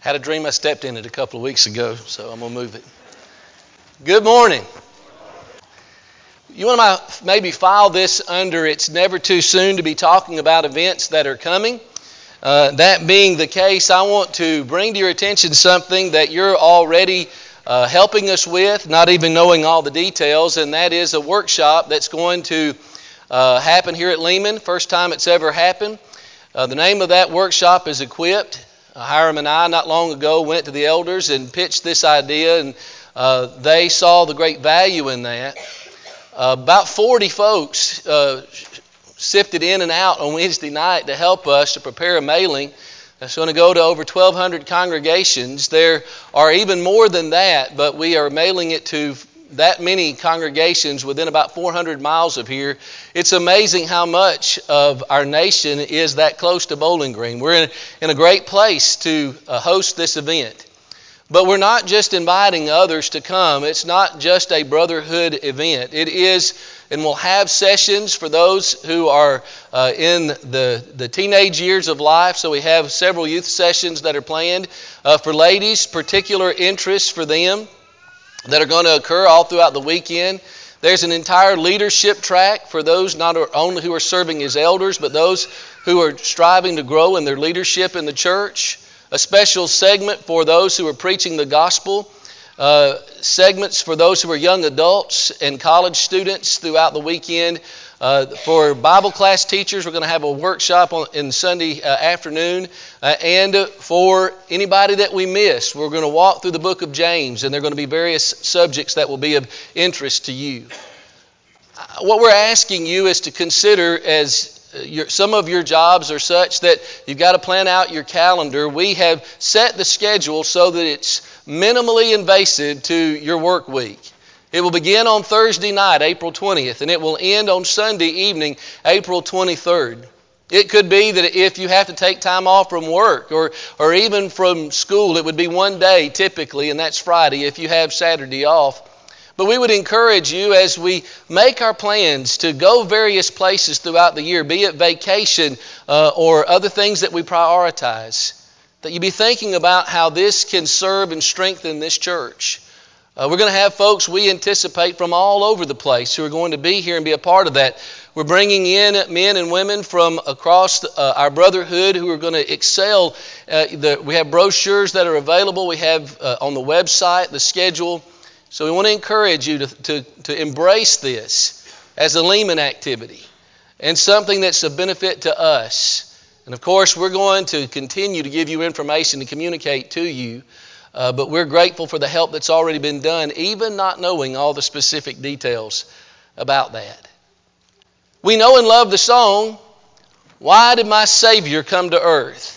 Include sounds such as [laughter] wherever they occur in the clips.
Had a dream I stepped in it a couple of weeks ago, so I'm going to move it. Good morning. You want to maybe file this under it's never too soon to be talking about events that are coming. Uh, that being the case, I want to bring to your attention something that you're already uh, helping us with, not even knowing all the details, and that is a workshop that's going to uh, happen here at Lehman. First time it's ever happened. Uh, the name of that workshop is Equipped. Uh, Hiram and I, not long ago, went to the elders and pitched this idea, and uh, they saw the great value in that. Uh, about 40 folks uh, sifted in and out on Wednesday night to help us to prepare a mailing that's going to go to over 1,200 congregations. There are even more than that, but we are mailing it to that many congregations within about 400 miles of here. It's amazing how much of our nation is that close to Bowling Green. We're in, in a great place to uh, host this event. But we're not just inviting others to come. It's not just a brotherhood event. It is, and we'll have sessions for those who are uh, in the, the teenage years of life. So we have several youth sessions that are planned. Uh, for ladies, particular interests for them that are going to occur all throughout the weekend. There's an entire leadership track for those not only who are serving as elders, but those who are striving to grow in their leadership in the church. A special segment for those who are preaching the gospel. Uh, segments for those who are young adults and college students throughout the weekend. Uh, for Bible class teachers, we're going to have a workshop on, in Sunday uh, afternoon. Uh, and for anybody that we missed, we're going to walk through the book of James, and there are going to be various subjects that will be of interest to you. Uh, what we're asking you is to consider as uh, your, some of your jobs are such that you've got to plan out your calendar. We have set the schedule so that it's minimally invasive to your work week. It will begin on Thursday night, April 20th, and it will end on Sunday evening, April 23rd. It could be that if you have to take time off from work or, or even from school, it would be one day typically, and that's Friday if you have Saturday off. But we would encourage you as we make our plans to go various places throughout the year, be it vacation uh, or other things that we prioritize, that you be thinking about how this can serve and strengthen this church. Uh, we're going to have folks we anticipate from all over the place who are going to be here and be a part of that. We're bringing in men and women from across uh, our brotherhood who are going to excel. Uh, the, we have brochures that are available. We have uh, on the website the schedule. So we want to encourage you to, to, to embrace this as a Lehman activity and something that's a benefit to us. And of course, we're going to continue to give you information to communicate to you. Uh, but we're grateful for the help that's already been done, even not knowing all the specific details about that. We know and love the song, Why Did My Savior Come to Earth?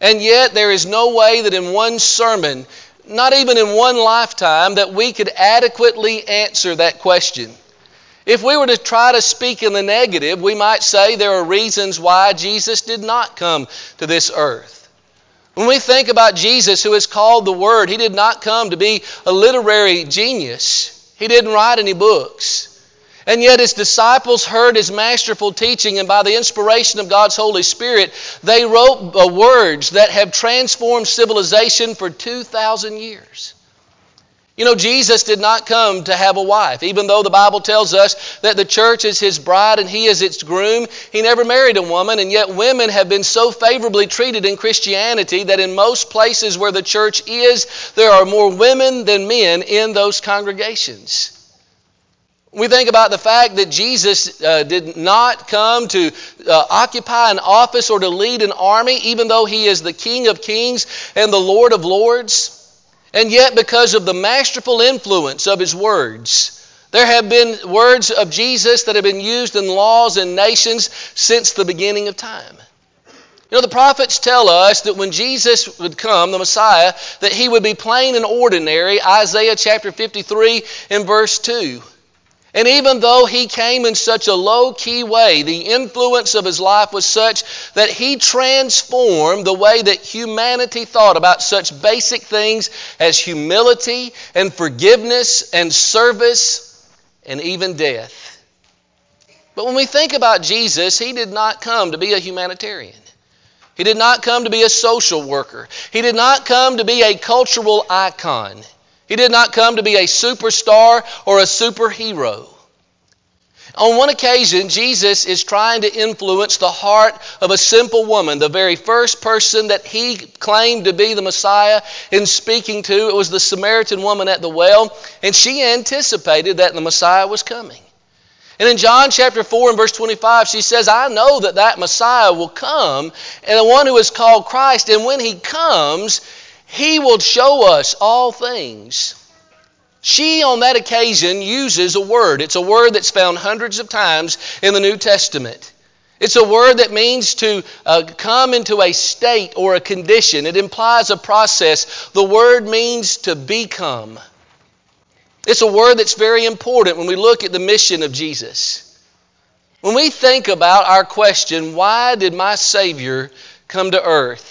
And yet, there is no way that in one sermon, not even in one lifetime, that we could adequately answer that question. If we were to try to speak in the negative, we might say there are reasons why Jesus did not come to this earth. When we think about Jesus, who is called the Word, He did not come to be a literary genius. He didn't write any books. And yet, His disciples heard His masterful teaching, and by the inspiration of God's Holy Spirit, they wrote uh, words that have transformed civilization for 2,000 years. You know, Jesus did not come to have a wife. Even though the Bible tells us that the church is his bride and he is its groom, he never married a woman, and yet women have been so favorably treated in Christianity that in most places where the church is, there are more women than men in those congregations. We think about the fact that Jesus uh, did not come to uh, occupy an office or to lead an army, even though he is the King of kings and the Lord of lords. And yet, because of the masterful influence of his words, there have been words of Jesus that have been used in laws and nations since the beginning of time. You know, the prophets tell us that when Jesus would come, the Messiah, that he would be plain and ordinary, Isaiah chapter 53 and verse 2. And even though he came in such a low key way, the influence of his life was such that he transformed the way that humanity thought about such basic things as humility and forgiveness and service and even death. But when we think about Jesus, he did not come to be a humanitarian. He did not come to be a social worker. He did not come to be a cultural icon. He did not come to be a superstar or a superhero. On one occasion, Jesus is trying to influence the heart of a simple woman, the very first person that he claimed to be the Messiah in speaking to. It was the Samaritan woman at the well, and she anticipated that the Messiah was coming. And in John chapter 4 and verse 25, she says, I know that that Messiah will come, and the one who is called Christ, and when he comes, he will show us all things. She, on that occasion, uses a word. It's a word that's found hundreds of times in the New Testament. It's a word that means to uh, come into a state or a condition. It implies a process. The word means to become. It's a word that's very important when we look at the mission of Jesus. When we think about our question, why did my Savior come to earth?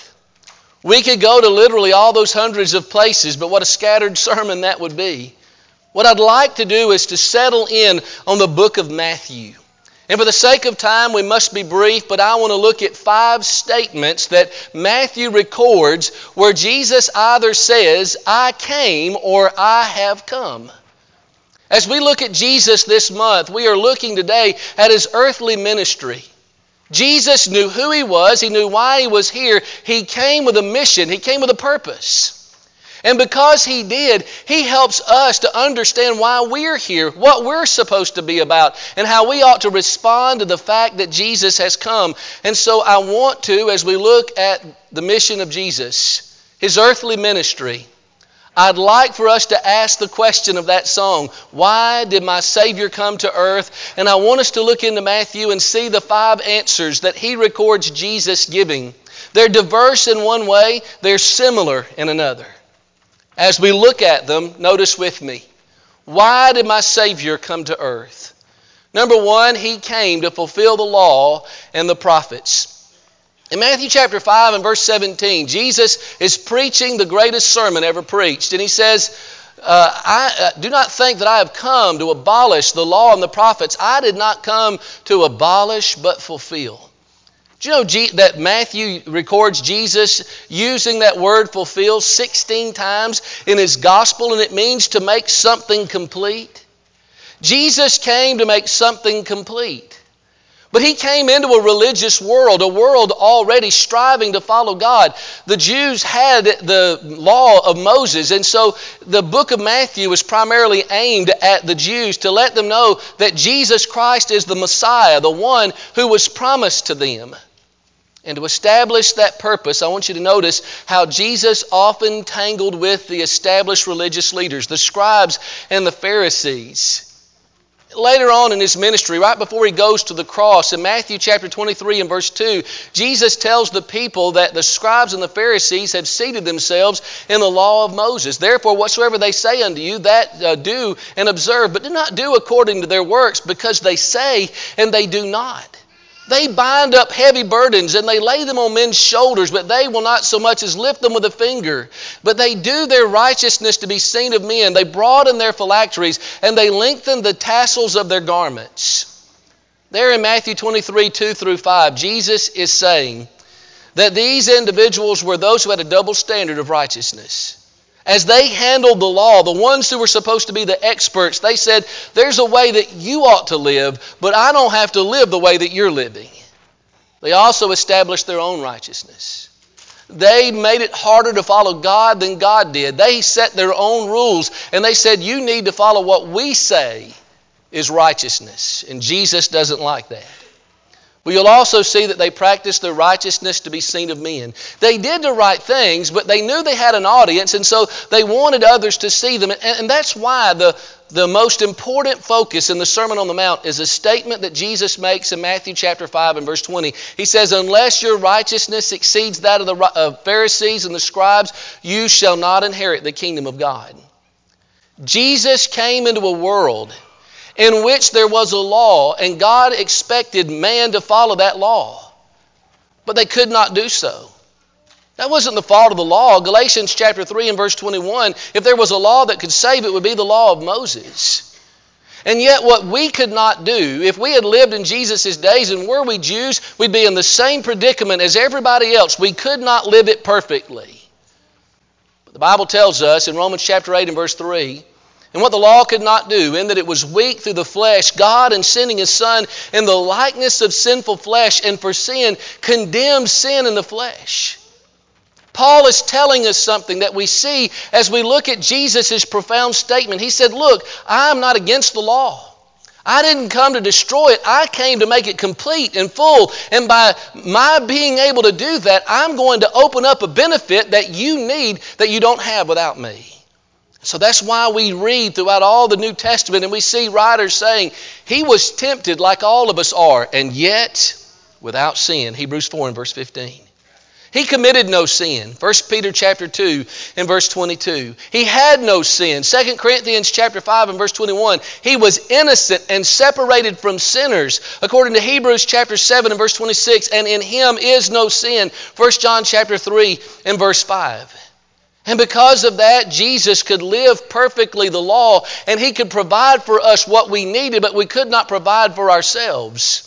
We could go to literally all those hundreds of places, but what a scattered [laughs] sermon that would be. What I'd like to do is to settle in on the book of Matthew. And for the sake of time, we must be brief, but I want to look at five statements that Matthew records where Jesus either says, I came or I have come. As we look at Jesus this month, we are looking today at his earthly ministry. Jesus knew who he was, he knew why he was here. He came with a mission, he came with a purpose. And because he did, he helps us to understand why we're here, what we're supposed to be about, and how we ought to respond to the fact that Jesus has come. And so I want to, as we look at the mission of Jesus, his earthly ministry, I'd like for us to ask the question of that song Why did my Savior come to earth? And I want us to look into Matthew and see the five answers that he records Jesus giving. They're diverse in one way, they're similar in another. As we look at them, notice with me why did my Savior come to earth? Number one, he came to fulfill the law and the prophets. In Matthew chapter 5 and verse 17, Jesus is preaching the greatest sermon ever preached. And he says, uh, I uh, do not think that I have come to abolish the law and the prophets. I did not come to abolish, but fulfill. Do you know G- that Matthew records Jesus using that word fulfill 16 times in his gospel, and it means to make something complete? Jesus came to make something complete. But he came into a religious world, a world already striving to follow God. The Jews had the law of Moses, and so the book of Matthew was primarily aimed at the Jews to let them know that Jesus Christ is the Messiah, the one who was promised to them. And to establish that purpose, I want you to notice how Jesus often tangled with the established religious leaders, the scribes and the Pharisees later on in his ministry, right before he goes to the cross, in Matthew chapter 23 and verse 2, Jesus tells the people that the scribes and the Pharisees have seated themselves in the law of Moses. Therefore, whatsoever they say unto you, that uh, do and observe, but do not do according to their works, because they say and they do not. They bind up heavy burdens and they lay them on men's shoulders, but they will not so much as lift them with a finger. But they do their righteousness to be seen of men. They broaden their phylacteries and they lengthen the tassels of their garments. There in Matthew 23 2 through 5, Jesus is saying that these individuals were those who had a double standard of righteousness as they handled the law, the ones who were supposed to be the experts, they said, There's a way that you ought to live, but I don't have to live the way that you're living. They also established their own righteousness. They made it harder to follow God than God did. They set their own rules, and they said, You need to follow what we say is righteousness. And Jesus doesn't like that. Well, you'll also see that they practiced their righteousness to be seen of men. They did the right things, but they knew they had an audience, and so they wanted others to see them. And, that's why the, the most important focus in the Sermon on the Mount is a statement that Jesus makes in Matthew chapter 5 and verse 20. He says, Unless your righteousness exceeds that of the of Pharisees and the scribes, you shall not inherit the kingdom of God. Jesus came into a world in which there was a law, and God expected man to follow that law. But they could not do so. That wasn't the fault of the law. Galatians chapter 3 and verse 21, if there was a law that could save, it would be the law of Moses. And yet, what we could not do, if we had lived in Jesus' days and were we Jews, we'd be in the same predicament as everybody else. We could not live it perfectly. But the Bible tells us in Romans chapter 8 and verse 3 and what the law could not do, in that it was weak through the flesh, God, in sending His Son in the likeness of sinful flesh, and for sin, condemned sin in the flesh. Paul is telling us something that we see as we look at Jesus' profound statement. He said, Look, I'm not against the law. I didn't come to destroy it. I came to make it complete and full. And by my being able to do that, I'm going to open up a benefit that you need that you don't have without me. So that's why we read throughout all the New Testament and we see writers saying, He was tempted like all of us are, and yet without sin. Hebrews 4 and verse 15. He committed no sin. 1 Peter chapter 2 and verse 22. He had no sin. 2 Corinthians chapter 5 and verse 21. He was innocent and separated from sinners. According to Hebrews chapter 7 and verse 26. And in him is no sin. 1 John chapter 3 and verse 5. And because of that, Jesus could live perfectly the law and he could provide for us what we needed, but we could not provide for ourselves.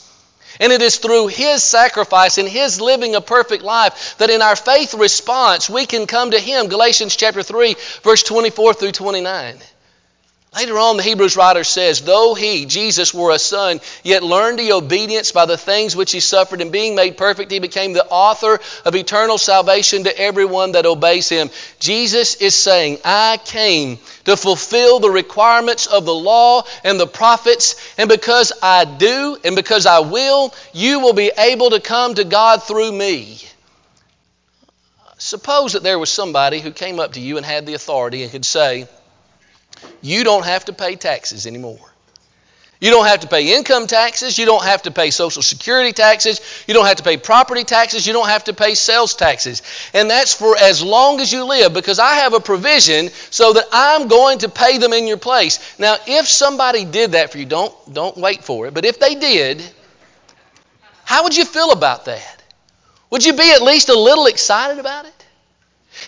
And it is through His sacrifice and His living a perfect life that in our faith response we can come to Him. Galatians chapter 3, verse 24 through 29. Later on, the Hebrews writer says, Though he, Jesus, were a son, yet learned he obedience by the things which he suffered, and being made perfect, he became the author of eternal salvation to everyone that obeys him. Jesus is saying, I came to fulfill the requirements of the law and the prophets, and because I do, and because I will, you will be able to come to God through me. Suppose that there was somebody who came up to you and had the authority and could say, you don't have to pay taxes anymore. You don't have to pay income taxes. You don't have to pay Social Security taxes. You don't have to pay property taxes. You don't have to pay sales taxes. And that's for as long as you live because I have a provision so that I'm going to pay them in your place. Now, if somebody did that for you, don't, don't wait for it, but if they did, how would you feel about that? Would you be at least a little excited about it?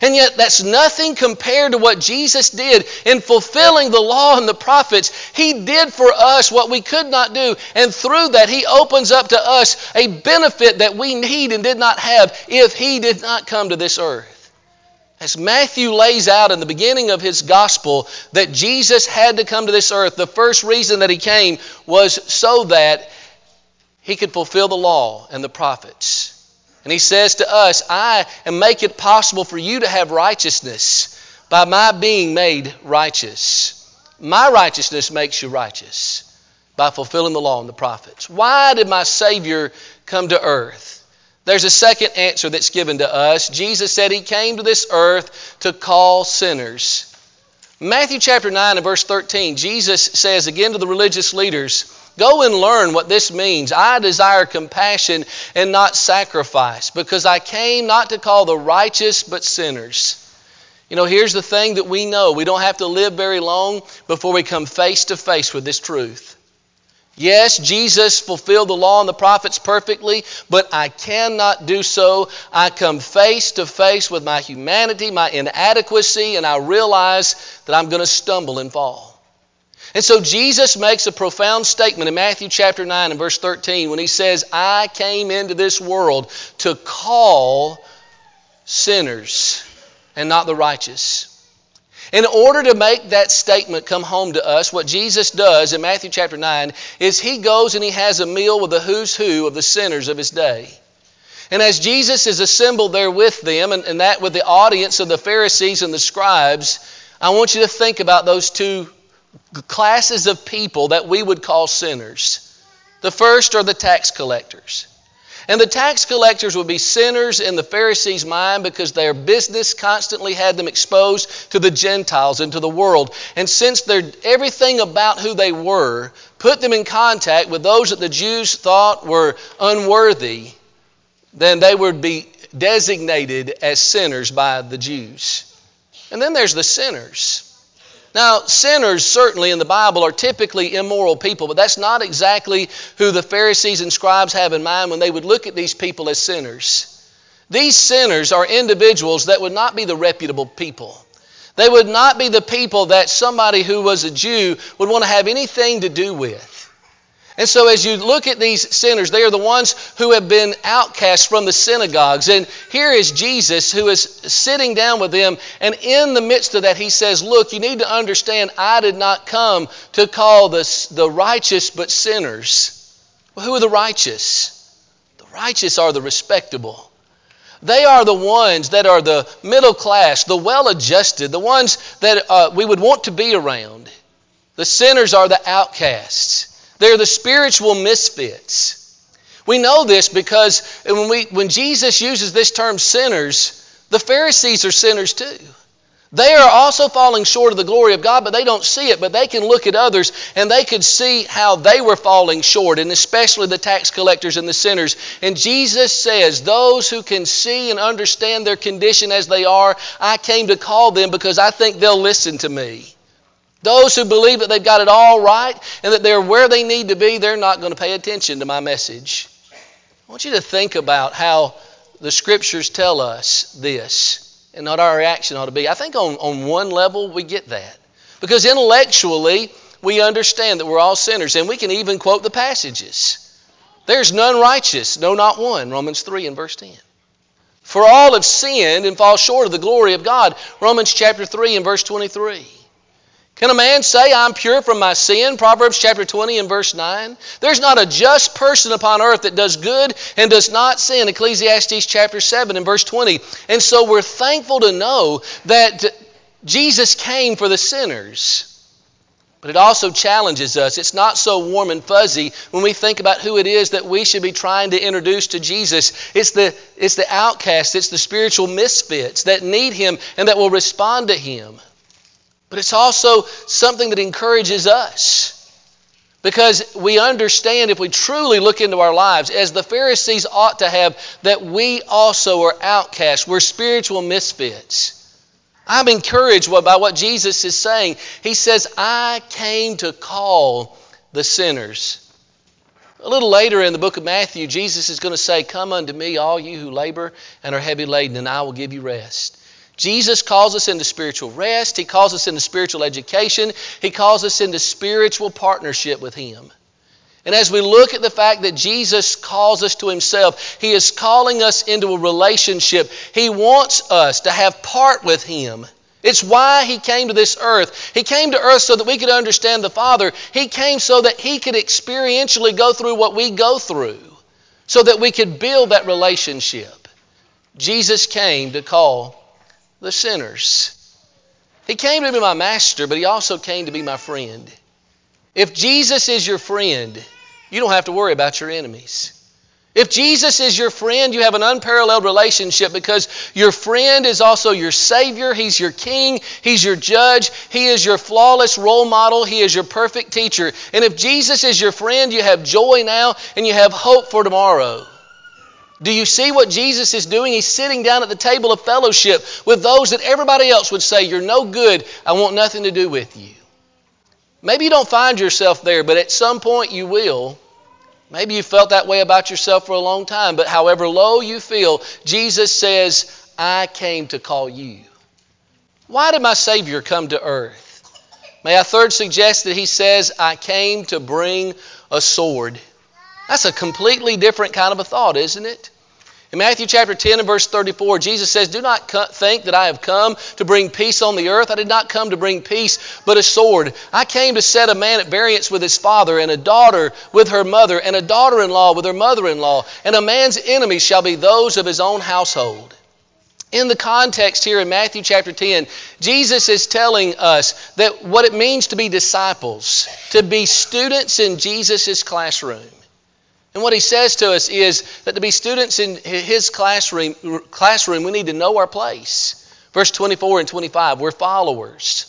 And yet, that's nothing compared to what Jesus did in fulfilling the law and the prophets. He did for us what we could not do. And through that, He opens up to us a benefit that we need and did not have if He did not come to this earth. As Matthew lays out in the beginning of his gospel that Jesus had to come to this earth, the first reason that He came was so that He could fulfill the law and the prophets. And he says to us, I am make it possible for you to have righteousness by my being made righteous. My righteousness makes you righteous by fulfilling the law and the prophets. Why did my Savior come to earth? There's a second answer that's given to us. Jesus said he came to this earth to call sinners. Matthew chapter 9 and verse 13, Jesus says again to the religious leaders, Go and learn what this means. I desire compassion and not sacrifice, because I came not to call the righteous but sinners. You know, here's the thing that we know we don't have to live very long before we come face to face with this truth. Yes, Jesus fulfilled the law and the prophets perfectly, but I cannot do so. I come face to face with my humanity, my inadequacy, and I realize that I'm going to stumble and fall. And so Jesus makes a profound statement in Matthew chapter 9 and verse 13 when he says, I came into this world to call sinners and not the righteous. In order to make that statement come home to us, what Jesus does in Matthew chapter 9 is he goes and he has a meal with the who's who of the sinners of his day. And as Jesus is assembled there with them, and, and that with the audience of the Pharisees and the scribes, I want you to think about those two classes of people that we would call sinners. The first are the tax collectors. And the tax collectors would be sinners in the Pharisees' mind because their business constantly had them exposed to the Gentiles and to the world. And since everything about who they were put them in contact with those that the Jews thought were unworthy, then they would be designated as sinners by the Jews. And then there's the sinners. Now, sinners certainly in the Bible are typically immoral people, but that's not exactly who the Pharisees and scribes have in mind when they would look at these people as sinners. These sinners are individuals that would not be the reputable people. They would not be the people that somebody who was a Jew would want to have anything to do with. And so, as you look at these sinners, they are the ones who have been outcast from the synagogues. And here is Jesus who is sitting down with them. And in the midst of that, he says, Look, you need to understand, I did not come to call the, the righteous but sinners. Well, who are the righteous? The righteous are the respectable. They are the ones that are the middle class, the well adjusted, the ones that uh, we would want to be around. The sinners are the outcasts. They're the spiritual misfits. We know this because when, we, when Jesus uses this term sinners, the Pharisees are sinners too. They are also falling short of the glory of God, but they don't see it. But they can look at others and they could see how they were falling short, and especially the tax collectors and the sinners. And Jesus says, Those who can see and understand their condition as they are, I came to call them because I think they'll listen to me. Those who believe that they've got it all right and that they're where they need to be, they're not going to pay attention to my message. I want you to think about how the scriptures tell us this and what our reaction ought to be. I think on, on one level we get that. Because intellectually we understand that we're all sinners and we can even quote the passages. There's none righteous, no, not one. Romans 3 and verse 10. For all have sinned and fall short of the glory of God. Romans chapter 3 and verse 23. Can a man say, I'm pure from my sin? Proverbs chapter 20 and verse 9. There's not a just person upon earth that does good and does not sin. Ecclesiastes chapter 7 and verse 20. And so we're thankful to know that Jesus came for the sinners. But it also challenges us. It's not so warm and fuzzy when we think about who it is that we should be trying to introduce to Jesus. It's the, it's the outcasts, it's the spiritual misfits that need Him and that will respond to Him. But it's also something that encourages us. Because we understand if we truly look into our lives, as the Pharisees ought to have, that we also are outcasts. We're spiritual misfits. I'm encouraged by what Jesus is saying. He says, I came to call the sinners. A little later in the book of Matthew, Jesus is going to say, Come unto me, all you who labor and are heavy laden, and I will give you rest. Jesus calls us into spiritual rest. He calls us into spiritual education. He calls us into spiritual partnership with Him. And as we look at the fact that Jesus calls us to Himself, He is calling us into a relationship. He wants us to have part with Him. It's why He came to this earth. He came to earth so that we could understand the Father. He came so that He could experientially go through what we go through, so that we could build that relationship. Jesus came to call the sinners. He came to be my master, but he also came to be my friend. If Jesus is your friend, you don't have to worry about your enemies. If Jesus is your friend, you have an unparalleled relationship because your friend is also your Savior. He's your King. He's your Judge. He is your flawless role model. He is your perfect teacher. And if Jesus is your friend, you have joy now and you have hope for tomorrow. Do you see what Jesus is doing? He's sitting down at the table of fellowship with those that everybody else would say, You're no good. I want nothing to do with you. Maybe you don't find yourself there, but at some point you will. Maybe you felt that way about yourself for a long time, but however low you feel, Jesus says, I came to call you. Why did my Savior come to earth? May I third suggest that He says, I came to bring a sword. That's a completely different kind of a thought, isn't it? In Matthew chapter 10 and verse 34, Jesus says, Do not think that I have come to bring peace on the earth. I did not come to bring peace, but a sword. I came to set a man at variance with his father, and a daughter with her mother, and a daughter in law with her mother in law. And a man's enemies shall be those of his own household. In the context here in Matthew chapter 10, Jesus is telling us that what it means to be disciples, to be students in Jesus' classroom. And what he says to us is that to be students in his classroom, classroom, we need to know our place. Verse 24 and 25, we're followers.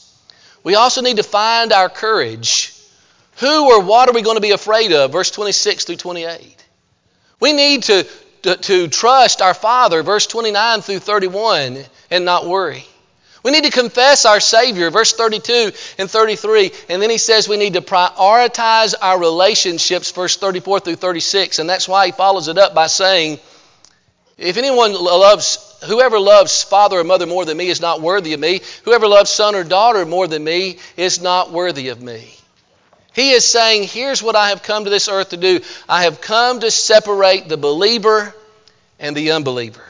We also need to find our courage. Who or what are we going to be afraid of? Verse 26 through 28. We need to, to, to trust our Father, verse 29 through 31, and not worry. We need to confess our Savior, verse 32 and 33. And then he says we need to prioritize our relationships, verse 34 through 36. And that's why he follows it up by saying, If anyone loves whoever loves father or mother more than me is not worthy of me. Whoever loves son or daughter more than me is not worthy of me. He is saying, Here's what I have come to this earth to do I have come to separate the believer and the unbeliever.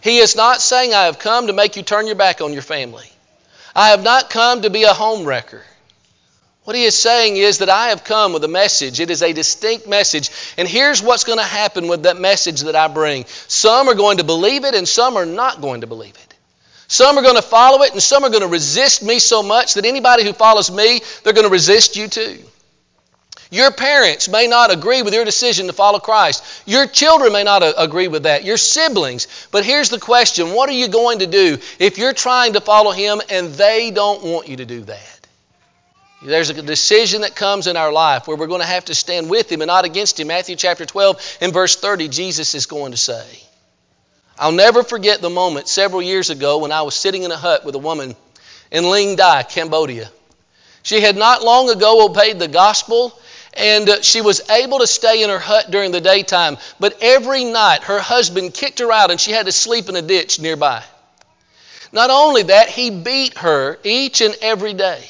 He is not saying, I have come to make you turn your back on your family. I have not come to be a home wrecker. What he is saying is that I have come with a message. It is a distinct message. And here's what's going to happen with that message that I bring. Some are going to believe it, and some are not going to believe it. Some are going to follow it, and some are going to resist me so much that anybody who follows me, they're going to resist you too. Your parents may not agree with your decision to follow Christ. Your children may not uh, agree with that. Your siblings. But here's the question what are you going to do if you're trying to follow Him and they don't want you to do that? There's a decision that comes in our life where we're going to have to stand with Him and not against Him. Matthew chapter 12 and verse 30, Jesus is going to say. I'll never forget the moment several years ago when I was sitting in a hut with a woman in Ling Dai, Cambodia. She had not long ago obeyed the gospel and uh, she was able to stay in her hut during the daytime. But every night her husband kicked her out and she had to sleep in a ditch nearby. Not only that, he beat her each and every day.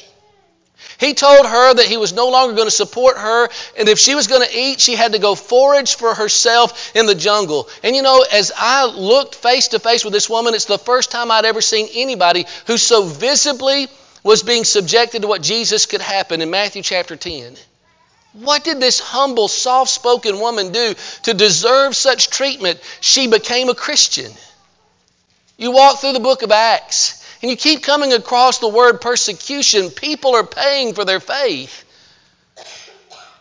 He told her that he was no longer going to support her, and if she was going to eat, she had to go forage for herself in the jungle. And you know, as I looked face to face with this woman, it's the first time I'd ever seen anybody who so visibly was being subjected to what Jesus could happen in Matthew chapter 10. What did this humble, soft spoken woman do to deserve such treatment? She became a Christian. You walk through the book of Acts, and you keep coming across the word persecution. People are paying for their faith.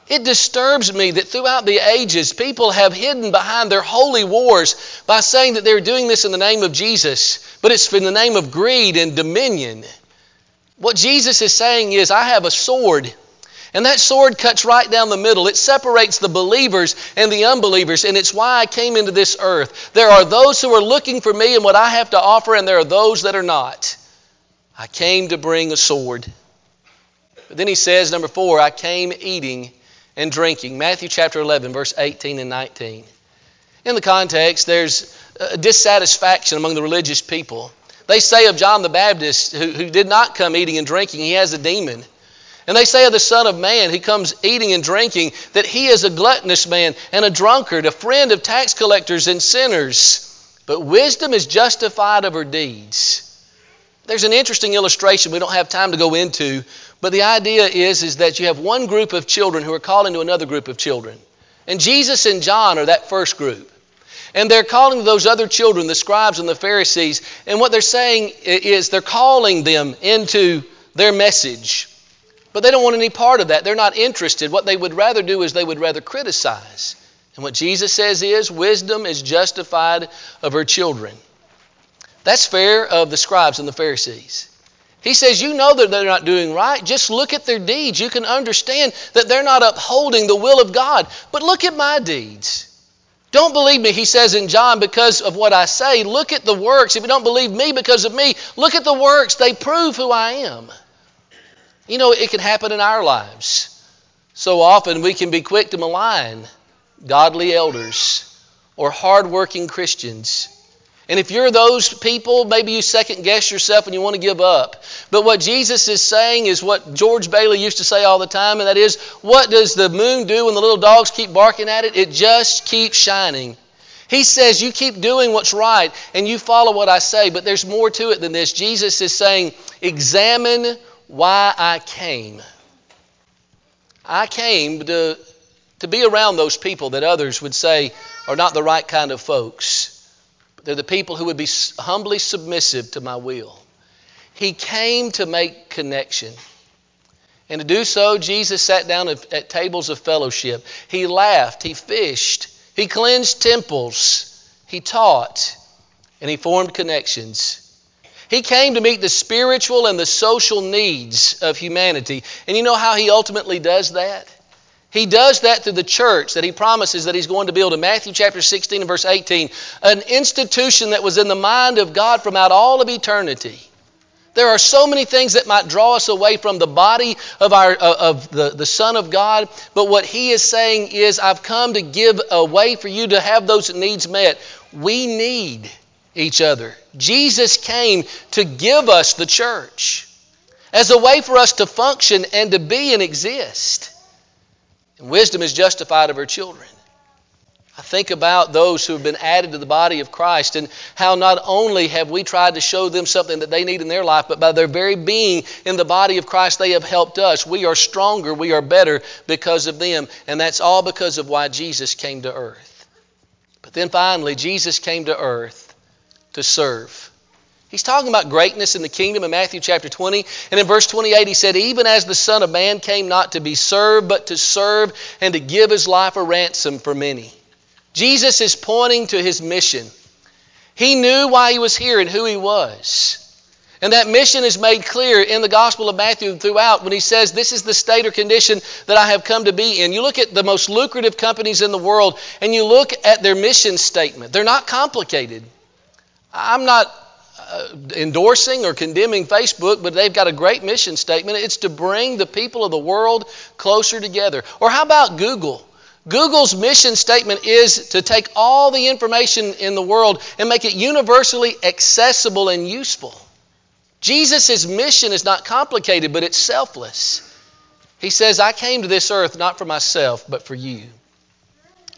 It disturbs me that throughout the ages, people have hidden behind their holy wars by saying that they're doing this in the name of Jesus, but it's in the name of greed and dominion. What Jesus is saying is, I have a sword and that sword cuts right down the middle. It separates the believers and the unbelievers, and it's why I came into this earth. There are those who are looking for me and what I have to offer, and there are those that are not. I came to bring a sword. But then he says, number four, I came eating and drinking. Matthew chapter 11, verse 18 and 19. In the context, there's dissatisfaction among the religious people. They say of John the Baptist, who, who did not come eating and drinking, he has a demon. And they say of the Son of Man, he comes eating and drinking, that he is a gluttonous man and a drunkard, a friend of tax collectors and sinners. But wisdom is justified of her deeds. There's an interesting illustration we don't have time to go into, but the idea is, is that you have one group of children who are calling to another group of children. And Jesus and John are that first group. And they're calling those other children, the scribes and the Pharisees, and what they're saying is they're calling them into their message. But they don't want any part of that. They're not interested. What they would rather do is they would rather criticize. And what Jesus says is wisdom is justified of her children. That's fair of the scribes and the Pharisees. He says, You know that they're not doing right. Just look at their deeds. You can understand that they're not upholding the will of God. But look at my deeds. Don't believe me, he says in John, because of what I say. Look at the works. If you don't believe me because of me, look at the works. They prove who I am. You know, it can happen in our lives. So often we can be quick to malign godly elders or hardworking Christians. And if you're those people, maybe you second guess yourself and you want to give up. But what Jesus is saying is what George Bailey used to say all the time, and that is, what does the moon do when the little dogs keep barking at it? It just keeps shining. He says, You keep doing what's right and you follow what I say, but there's more to it than this. Jesus is saying, Examine why I came. I came to, to be around those people that others would say are not the right kind of folks. They're the people who would be humbly submissive to my will. He came to make connection. And to do so, Jesus sat down at, at tables of fellowship. He laughed, he fished, he cleansed temples, he taught, and he formed connections. He came to meet the spiritual and the social needs of humanity. And you know how he ultimately does that? He does that through the church that he promises that he's going to build in Matthew chapter 16 and verse 18, an institution that was in the mind of God from out all of eternity. There are so many things that might draw us away from the body of, our, uh, of the, the Son of God, but what he is saying is, I've come to give a way for you to have those needs met. We need each other. Jesus came to give us the church as a way for us to function and to be and exist. And wisdom is justified of her children. I think about those who have been added to the body of Christ and how not only have we tried to show them something that they need in their life, but by their very being in the body of Christ, they have helped us. We are stronger, we are better because of them. And that's all because of why Jesus came to earth. But then finally, Jesus came to earth to serve. He's talking about greatness in the kingdom in Matthew chapter 20. And in verse 28, he said, Even as the Son of Man came not to be served, but to serve and to give his life a ransom for many. Jesus is pointing to his mission. He knew why he was here and who he was. And that mission is made clear in the Gospel of Matthew throughout when he says, This is the state or condition that I have come to be in. You look at the most lucrative companies in the world and you look at their mission statement. They're not complicated. I'm not uh, endorsing or condemning Facebook, but they've got a great mission statement. It's to bring the people of the world closer together. Or how about Google? Google's mission statement is to take all the information in the world and make it universally accessible and useful. Jesus' mission is not complicated, but it's selfless. He says, I came to this earth not for myself, but for you.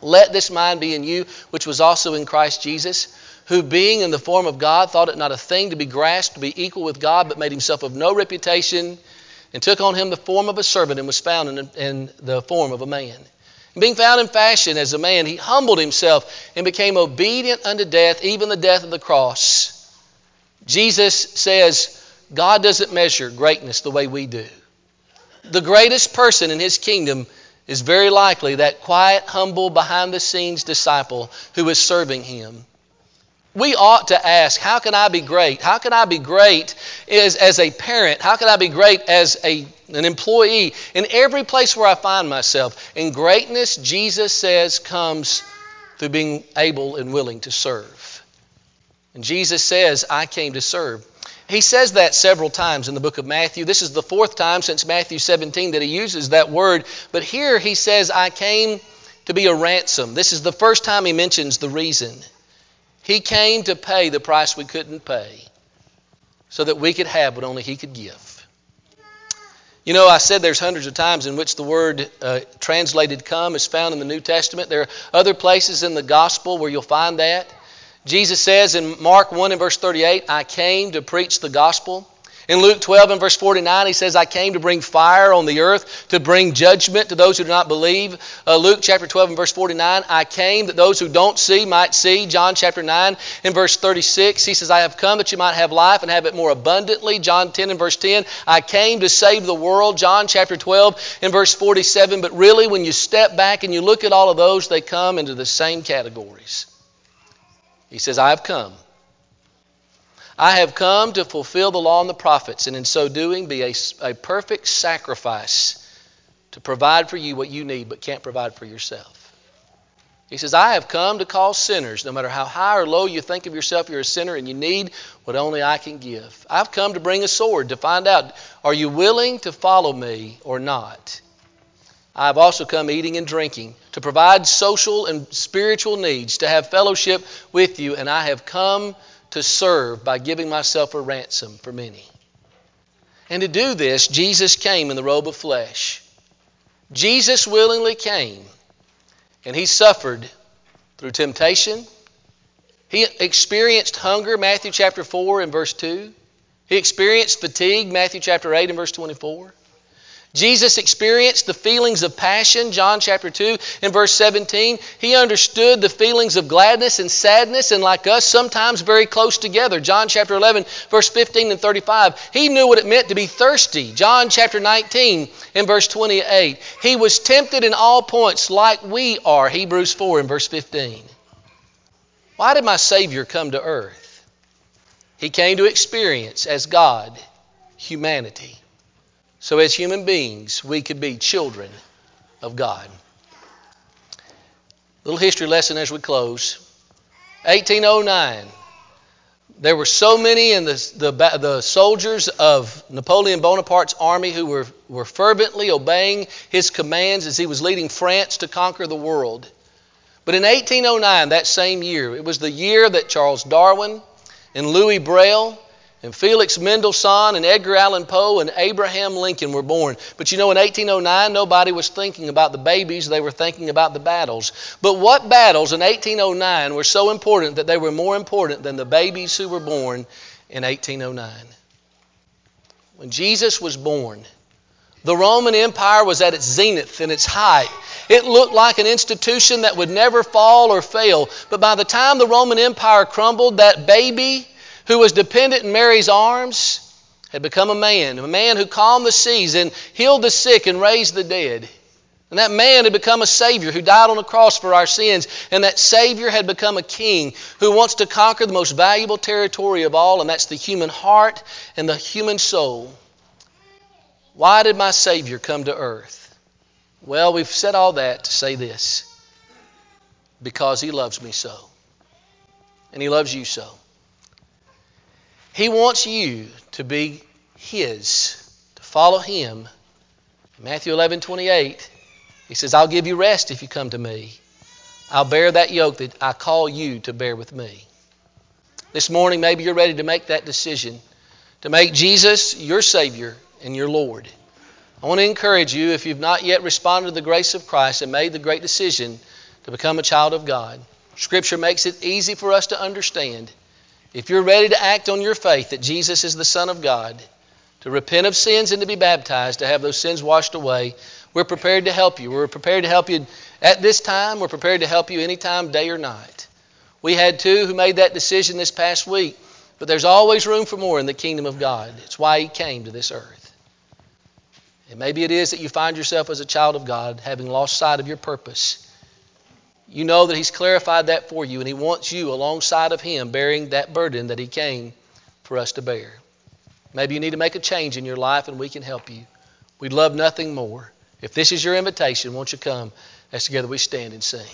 Let this mind be in you, which was also in Christ Jesus, who being in the form of God thought it not a thing to be grasped to be equal with God, but made himself of no reputation, and took on him the form of a servant, and was found in, in the form of a man. Being found in fashion as a man, he humbled himself and became obedient unto death, even the death of the cross. Jesus says, God doesn't measure greatness the way we do. The greatest person in his kingdom is very likely that quiet, humble, behind the scenes disciple who is serving him. We ought to ask, how can I be great? How can I be great as, as a parent? How can I be great as a, an employee? In every place where I find myself. In greatness, Jesus says, comes through being able and willing to serve. And Jesus says, I came to serve. He says that several times in the book of Matthew. This is the fourth time since Matthew 17 that he uses that word. But here he says, I came to be a ransom. This is the first time he mentions the reason. He came to pay the price we couldn't pay so that we could have what only He could give. You know, I said there's hundreds of times in which the word uh, translated come is found in the New Testament. There are other places in the gospel where you'll find that. Jesus says in Mark 1 and verse 38, I came to preach the gospel. In Luke 12 and verse 49, he says, I came to bring fire on the earth, to bring judgment to those who do not believe. Uh, Luke chapter 12 and verse 49, I came that those who don't see might see. John chapter 9 and verse 36, he says, I have come that you might have life and have it more abundantly. John 10 and verse 10, I came to save the world. John chapter 12 and verse 47. But really, when you step back and you look at all of those, they come into the same categories. He says, I have come I have come to fulfill the law and the prophets, and in so doing, be a, a perfect sacrifice to provide for you what you need but can't provide for yourself. He says, I have come to call sinners, no matter how high or low you think of yourself, you're a sinner and you need what only I can give. I've come to bring a sword to find out are you willing to follow me or not? I've also come eating and drinking to provide social and spiritual needs, to have fellowship with you, and I have come to serve by giving myself a ransom for many. And to do this, Jesus came in the robe of flesh. Jesus willingly came, and he suffered through temptation. He experienced hunger, Matthew chapter 4 and verse 2. He experienced fatigue, Matthew chapter 8 and verse 24. Jesus experienced the feelings of passion, John chapter 2 and verse 17. He understood the feelings of gladness and sadness, and like us, sometimes very close together, John chapter 11, verse 15 and 35. He knew what it meant to be thirsty, John chapter 19 and verse 28. He was tempted in all points like we are, Hebrews 4 and verse 15. Why did my Savior come to earth? He came to experience, as God, humanity so, as human beings, we could be children of God. Little history lesson as we close. 1809. There were so many in the, the, the soldiers of Napoleon Bonaparte's army who were, were fervently obeying his commands as he was leading France to conquer the world. But in 1809, that same year, it was the year that Charles Darwin and Louis Braille and Felix Mendelssohn and Edgar Allan Poe and Abraham Lincoln were born. But you know, in 1809, nobody was thinking about the babies, they were thinking about the battles. But what battles in 1809 were so important that they were more important than the babies who were born in 1809? When Jesus was born, the Roman Empire was at its zenith and its height. It looked like an institution that would never fall or fail. But by the time the Roman Empire crumbled, that baby who was dependent in Mary's arms had become a man, a man who calmed the seas and healed the sick and raised the dead. And that man had become a Savior who died on the cross for our sins. And that Savior had become a king who wants to conquer the most valuable territory of all, and that's the human heart and the human soul. Why did my Savior come to earth? Well, we've said all that to say this because He loves me so. And He loves you so. He wants you to be His, to follow Him. Matthew 11 28, He says, I'll give you rest if you come to me. I'll bear that yoke that I call you to bear with me. This morning, maybe you're ready to make that decision to make Jesus your Savior and your Lord. I want to encourage you, if you've not yet responded to the grace of Christ and made the great decision to become a child of God, Scripture makes it easy for us to understand. If you're ready to act on your faith that Jesus is the Son of God, to repent of sins and to be baptized, to have those sins washed away, we're prepared to help you. We're prepared to help you at this time. We're prepared to help you anytime, day or night. We had two who made that decision this past week, but there's always room for more in the kingdom of God. It's why He came to this earth. And maybe it is that you find yourself as a child of God having lost sight of your purpose you know that He's clarified that for you, and He wants you alongside of Him bearing that burden that He came for us to bear. Maybe you need to make a change in your life, and we can help you. We'd love nothing more. If this is your invitation, won't you come as together we stand and sing?